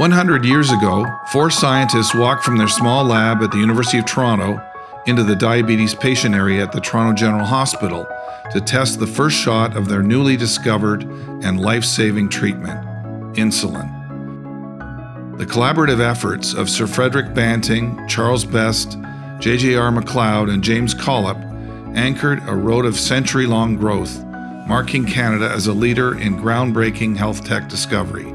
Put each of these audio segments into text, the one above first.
100 years ago, four scientists walked from their small lab at the University of Toronto into the diabetes patient area at the Toronto General Hospital to test the first shot of their newly discovered and life saving treatment, insulin. The collaborative efforts of Sir Frederick Banting, Charles Best, J.J.R. MacLeod, and James Collip anchored a road of century long growth, marking Canada as a leader in groundbreaking health tech discovery.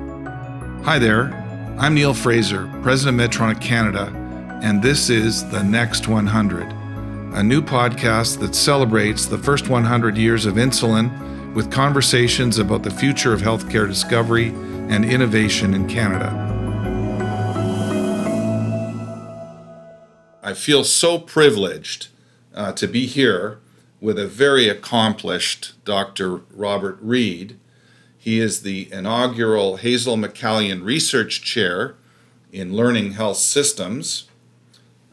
Hi there, I'm Neil Fraser, President of Medtronic Canada, and this is The Next 100, a new podcast that celebrates the first 100 years of insulin with conversations about the future of healthcare discovery and innovation in Canada. I feel so privileged uh, to be here with a very accomplished Dr. Robert Reid. He is the inaugural Hazel McCallion Research Chair in Learning Health Systems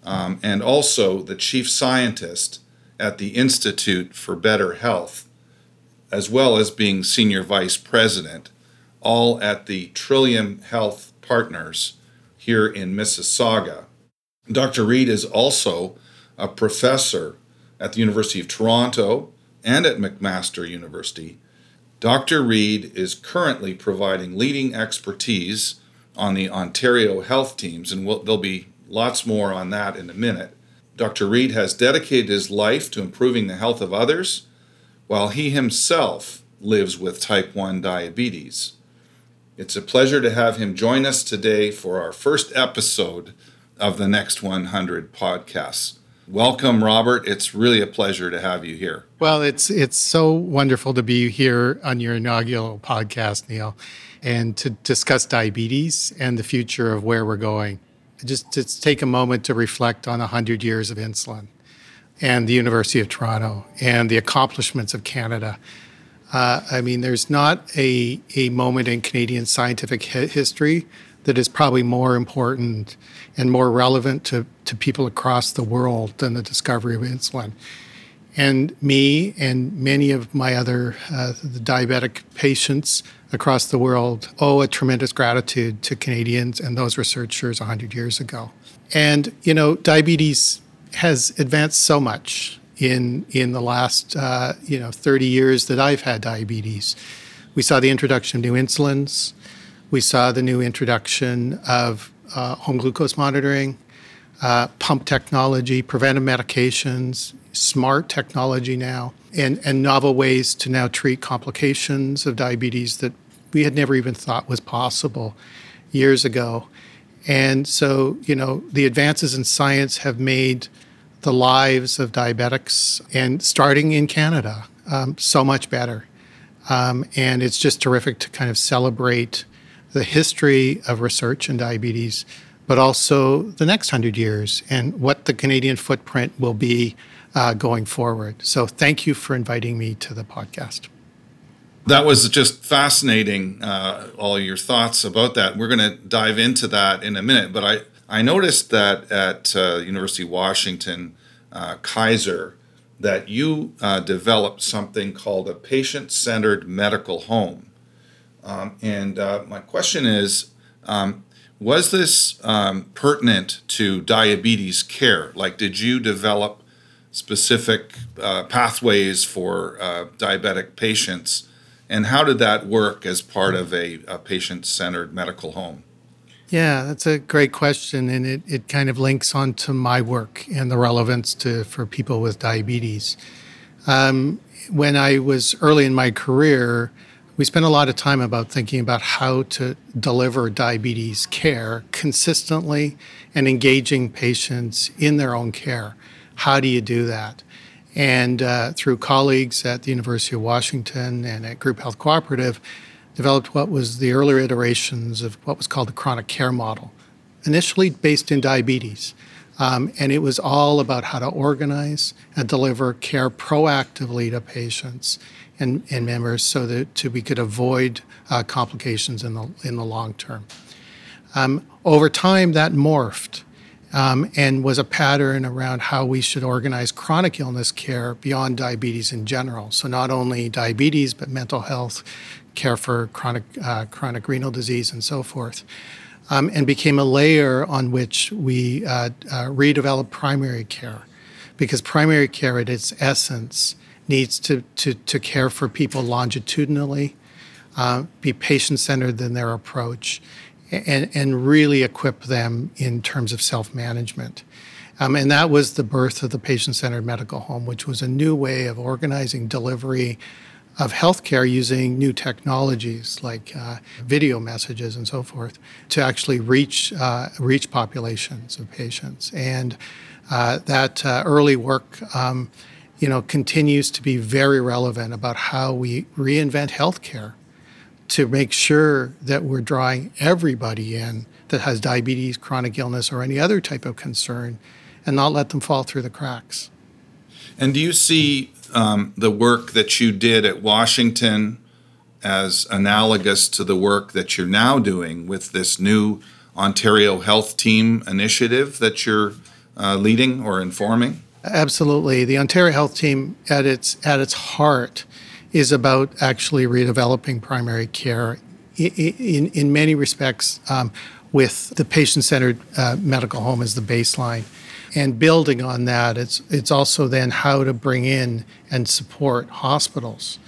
um, and also the Chief Scientist at the Institute for Better Health, as well as being Senior Vice President, all at the Trillium Health Partners here in Mississauga. Dr. Reid is also a professor at the University of Toronto and at McMaster University. Dr. Reid is currently providing leading expertise on the Ontario health teams, and we'll, there'll be lots more on that in a minute. Dr. Reid has dedicated his life to improving the health of others while he himself lives with type 1 diabetes. It's a pleasure to have him join us today for our first episode of the Next 100 podcasts. Welcome, Robert. It's really a pleasure to have you here. Well, it's it's so wonderful to be here on your inaugural podcast, Neil, and to discuss diabetes and the future of where we're going. Just to take a moment to reflect on 100 years of insulin and the University of Toronto and the accomplishments of Canada. Uh, I mean, there's not a, a moment in Canadian scientific history that is probably more important and more relevant to, to people across the world than the discovery of insulin. And me and many of my other uh, diabetic patients across the world owe a tremendous gratitude to Canadians and those researchers 100 years ago. And, you know, diabetes has advanced so much in, in the last, uh, you know, 30 years that I've had diabetes. We saw the introduction of new insulins. We saw the new introduction of uh, home glucose monitoring, uh, pump technology, preventive medications, smart technology now, and, and novel ways to now treat complications of diabetes that we had never even thought was possible years ago. And so, you know, the advances in science have made the lives of diabetics and starting in Canada um, so much better. Um, and it's just terrific to kind of celebrate the history of research in diabetes, but also the next hundred years and what the Canadian footprint will be uh, going forward. So, thank you for inviting me to the podcast. That was just fascinating, uh, all your thoughts about that. We're going to dive into that in a minute, but I, I noticed that at uh, University of Washington, uh, Kaiser, that you uh, developed something called a patient-centered medical home. Um, and uh, my question is um, Was this um, pertinent to diabetes care? Like, did you develop specific uh, pathways for uh, diabetic patients? And how did that work as part of a, a patient centered medical home? Yeah, that's a great question, and it, it kind of links onto my work and the relevance to for people with diabetes. Um, when I was early in my career, we spent a lot of time about thinking about how to deliver diabetes care consistently and engaging patients in their own care. How do you do that? And uh, through colleagues at the University of Washington and at Group Health Cooperative, developed what was the earlier iterations of what was called the chronic care model, initially based in diabetes. Um, and it was all about how to organize and deliver care proactively to patients and, and members so that to, we could avoid uh, complications in the, in the long term. Um, over time, that morphed um, and was a pattern around how we should organize chronic illness care beyond diabetes in general. So, not only diabetes, but mental health, care for chronic, uh, chronic renal disease, and so forth. um, and became a layer on which we uh, uh, redeveloped primary care. Because primary care, at its essence, needs to, to, to care for people longitudinally, uh, be patient centered in their approach, and, and really equip them in terms of self management. Um, and that was the birth of the patient centered medical home, which was a new way of organizing delivery of healthcare using new technologies like uh, video messages and so forth to actually reach uh, reach populations of patients. And uh, that uh, early work, um, you know, continues to be very relevant about how we reinvent healthcare to make sure that we're drawing everybody in that has diabetes, chronic illness, or any other type of concern, and not let them fall through the cracks. And do you see um, the work that you did at Washington as analogous to the work that you're now doing with this new Ontario Health Team initiative that you're uh, leading or informing? Absolutely. The Ontario Health Team, at its at its heart, is about actually redeveloping primary care in in, many respects, um, with the patient-centered uh, medical home as the baseline. And building on that, it's it's also then how to bring in and support hospitals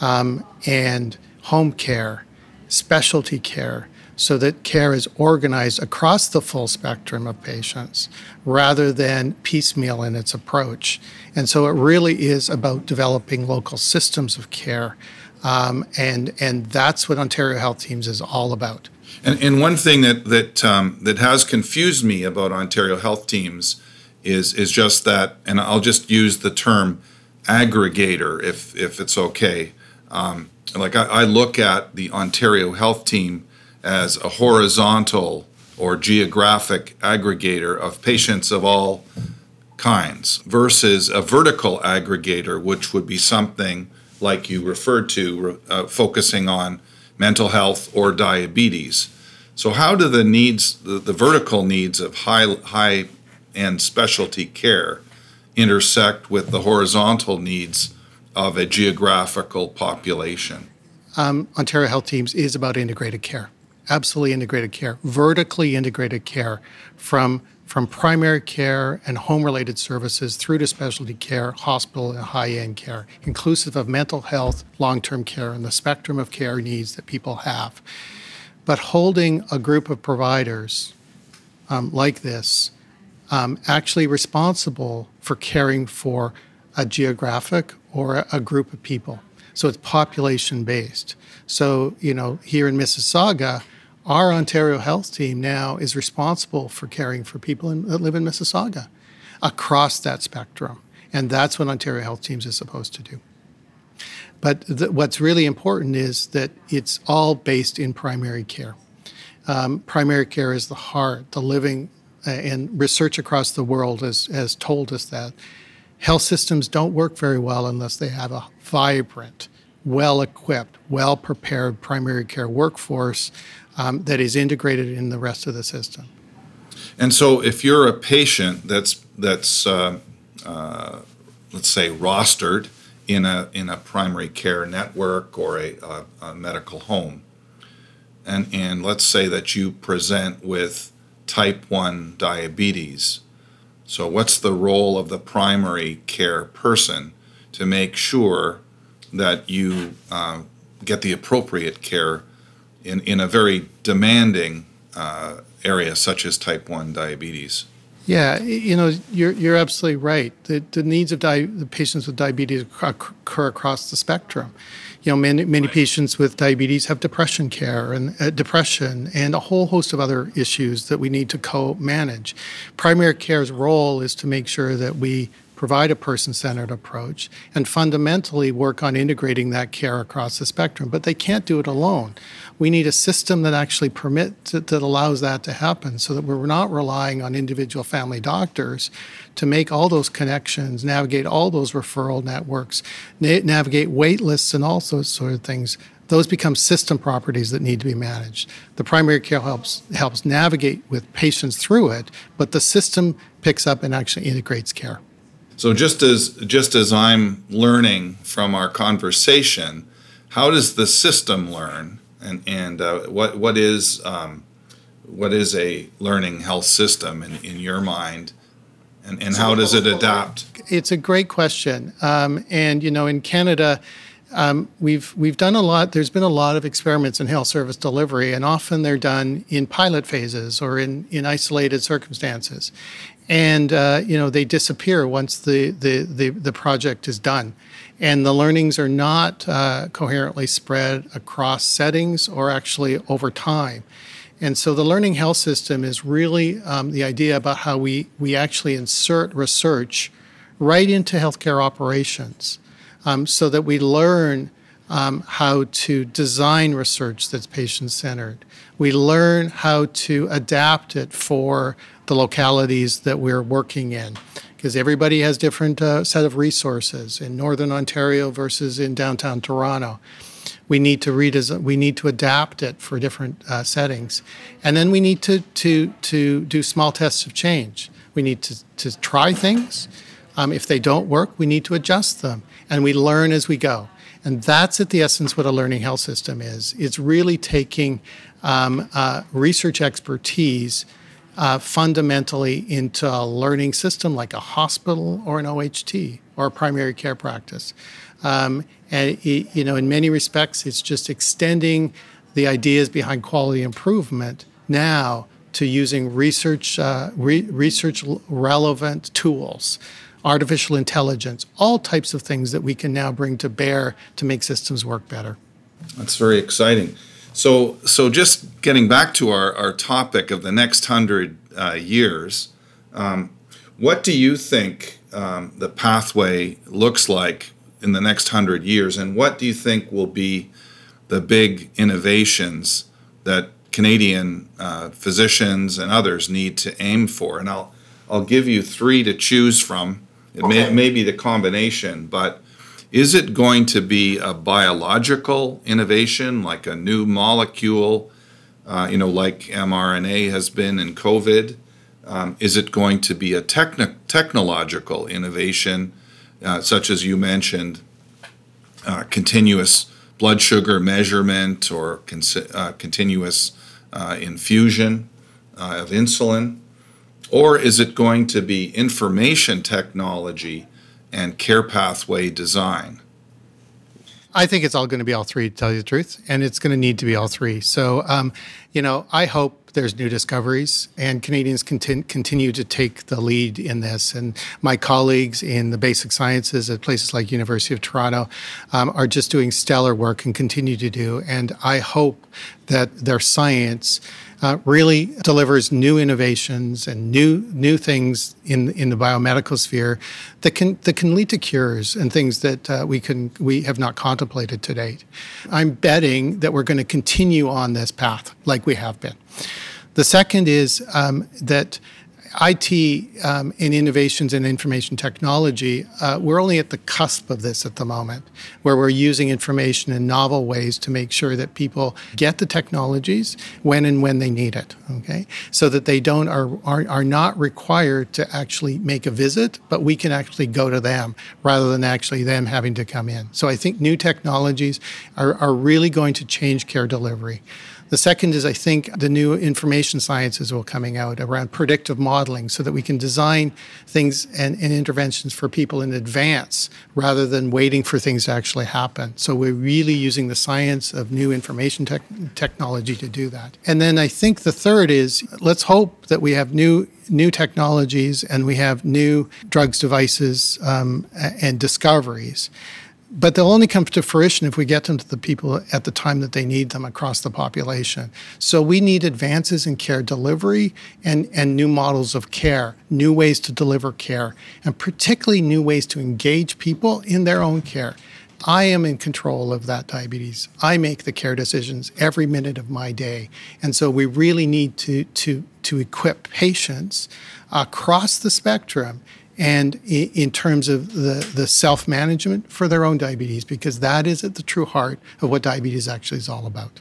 um, and home care, specialty care, so that care is organized across the full spectrum of patients rather than piecemeal in its approach. And so it really is about developing local systems of care. Um, and, and that's what Ontario Health Teams is all about. And, and one thing that, that, um, that has confused me about Ontario Health Teams is is just that, and I'll just use the term aggregator if if it's okay. Um, like I, I look at the Ontario Health Team as a horizontal or geographic aggregator of patients of all kinds versus a vertical aggregator, which would be something like you referred to, uh, focusing on mental health or diabetes. So, how do the needs, the, the vertical needs of high high and specialty care intersect with the horizontal needs of a geographical population? Um, Ontario Health Teams is about integrated care, absolutely integrated care, vertically integrated care from from primary care and home related services through to specialty care, hospital, and high end care, inclusive of mental health, long term care, and the spectrum of care needs that people have. But holding a group of providers um, like this um, actually responsible for caring for a geographic or a, group of people. So it's population based. So, you know, here in Mississauga, our Ontario Health Team now is responsible for caring for people in, that live in Mississauga across that spectrum. And that's what Ontario Health Teams is supposed to do. But what's really important is that it's all based in primary care. Um, primary care is the heart, the living uh, and research across the world has, has told us that health systems don't work very well unless they have a vibrant, well equipped, well prepared primary care workforce um, that is integrated in the rest of the system. And so, if you're a patient that's that's uh, uh, let's say rostered in a in a primary care network or a, a, a medical home, and and let's say that you present with type 1 diabetes. So, what's the role of the primary care person to make sure that you uh, get the appropriate care in, in a very demanding uh, area such as type 1 diabetes? Yeah, you know, you're, you're absolutely right. The, the needs of di- the patients with diabetes occur across the spectrum you know, many, many patients with diabetes have depression care and uh, depression and a whole host of other issues that we need to co-manage. Primary care's role is to make sure that we provide a person centered approach, and fundamentally work on integrating that care across the spectrum. But they can't do it alone. We need a system that actually permits that allows that to happen so that we're not relying on individual family doctors to make all those connections, navigate all those referral networks, na- navigate wait lists, and all those sort of things those become system properties that need to be managed. The primary care helps helps navigate with patients through it, but the system picks up and actually integrates care. So just as just as I'm learning from our conversation, how does the system learn, and and uh, what what is um, what is a learning health system in, in your mind, and, and how does it adapt? It's a great question. Um, and, you know, in Canada, um, we've we've done a lot. There's been a lot of experiments in health service delivery, and often they're done in pilot phases or in, in isolated circumstances, and uh, you know they disappear once the, the the the project is done, and the learnings are not uh, coherently spread across settings or actually over time. And so the learning health system is really um, the idea about how we, we actually insert research right into healthcare operations um, so that we learn um, how to design research that's patient centered. We learn how to adapt it for the localities that we're working in because everybody has different uh, set of resources in northern Ontario versus in downtown Toronto we need to redesign, we need to adapt it for different uh, settings, and then we need to to to do small tests of change. We need to to try things. Um, if they don't work, we need to adjust them, and we learn as we go. And that's at the essence what a learning health system is. It's really taking um, uh, research expertise uh, fundamentally into a learning system like a hospital or an OHT or a primary care practice. Um, and it, you know, in many respects, it's just extending the ideas behind quality improvement now to using research uh, re- research relevant tools, artificial intelligence, all types of things that we can now bring to bear to make systems work better. That's very exciting. So, so just getting back to our, our topic of the next hundred uh, years, um, what do you think um, the pathway looks like in the next hundred years, and what do you think will be the big innovations that Canadian uh, physicians and others need to aim for? And I'll I'll give you three to choose from. It okay. may, may be the combination, but is it going to be a biological innovation, like a new molecule, uh, you know, like mRNA has been in COVID? Um, is it going to be a techni- technological innovation? Uh, such as you mentioned, uh, continuous blood sugar measurement or uh, continuous uh, infusion uh, of insulin? Or is it going to be information technology and care pathway design? I think it's all going to be all three, to tell you the truth, and it's going to need to be all three. So, um, you know, I hope there's new discoveries, and Canadians conti- continue to take the lead in this. And my colleagues in the basic sciences at places like University of Toronto um, are just doing stellar work and continue to do. And I hope that their science uh, really delivers new innovations and new new things in in the biomedical sphere that can that can lead to cures and things that uh, we can we have not contemplated to date. I'm betting that we're going to continue on this path like we have been. The second is um, that IT um, in innovations in information technology, uh, we're only at the cusp of this at the moment, where we're using information in novel ways to make sure that people get the technologies when and when they need it. Okay, so that they don't are are, are not required to actually make a visit, but we can actually go to them rather than actually them having to come in. So I think new technologies are, are really going to change care delivery. The second is I think the new information sciences will coming out around predictive modeling so that we can design things and, and interventions for people in advance rather than waiting for things to actually happen. So we're really using the science of new information tech, technology to do that. And then I think the third is let's hope that we have new new technologies and we have new drugs, devices, um, and discoveries but they'll only come to fruition if we get them to the people at the time that they need them across the population. So we need advances in care delivery and, and new models of care, new ways to deliver care, and particularly new ways to engage people in their own care. I am in control of that diabetes. I make the care decisions every minute of my day. And so we really need to, to, to equip patients across the spectrum and in terms of the, the self management for their own diabetes, because that is at the true heart of what diabetes actually is all about.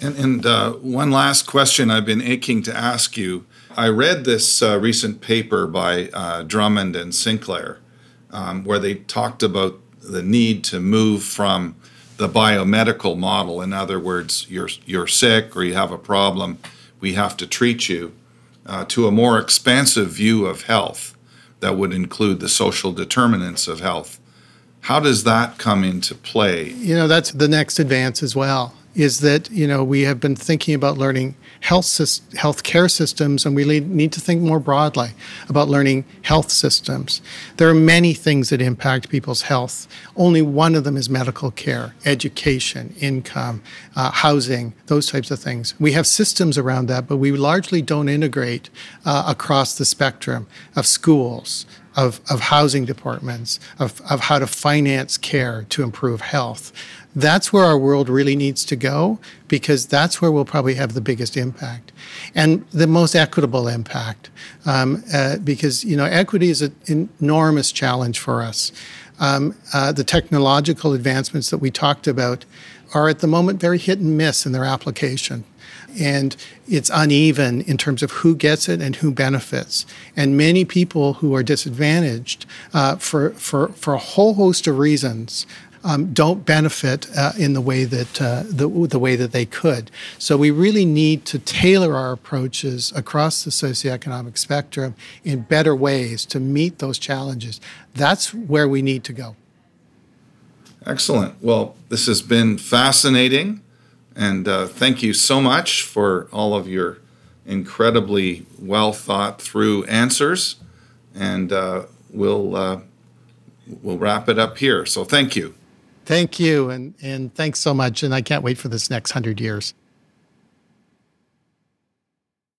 And, and uh, one last question I've been aching to ask you. I read this uh, recent paper by uh, Drummond and Sinclair, um, where they talked about the need to move from the biomedical model. In other words, you're, you're sick or you have a problem, we have to treat you, uh, to a more expansive view of health that would include the social determinants of health. How does that come into play? You know, that's the next advance as well. Is that you know we have been thinking about learning health health care systems, and we need to think more broadly about learning health systems. There are many things that impact people's health. Only one of them is medical care, education, income, uh, housing, those types of things. We have systems around that, but we largely don't integrate uh, across the spectrum of schools, of, of housing departments, of, of how to finance care to improve health. That's where our world really needs to go because that's where we'll probably have the biggest impact and the most equitable impact. Um, uh, because you know, equity is an enormous challenge for us. Um, uh, the technological advancements that we talked about are at the moment very hit and miss in their application. And it's uneven in terms of who gets it and who benefits. And many people who are disadvantaged uh, for, for, for a whole host of reasons um, don't benefit uh, in the way that uh, the, the way that they could. So we really need to tailor our approaches across the socioeconomic spectrum in better ways to meet those challenges. That's where we need to go. Excellent. Well, this has been fascinating, and uh, thank you so much for all of your incredibly well thought through answers. And uh, we'll uh, we'll wrap it up here. So thank you. Thank you, and and thanks so much. And I can't wait for this next hundred years.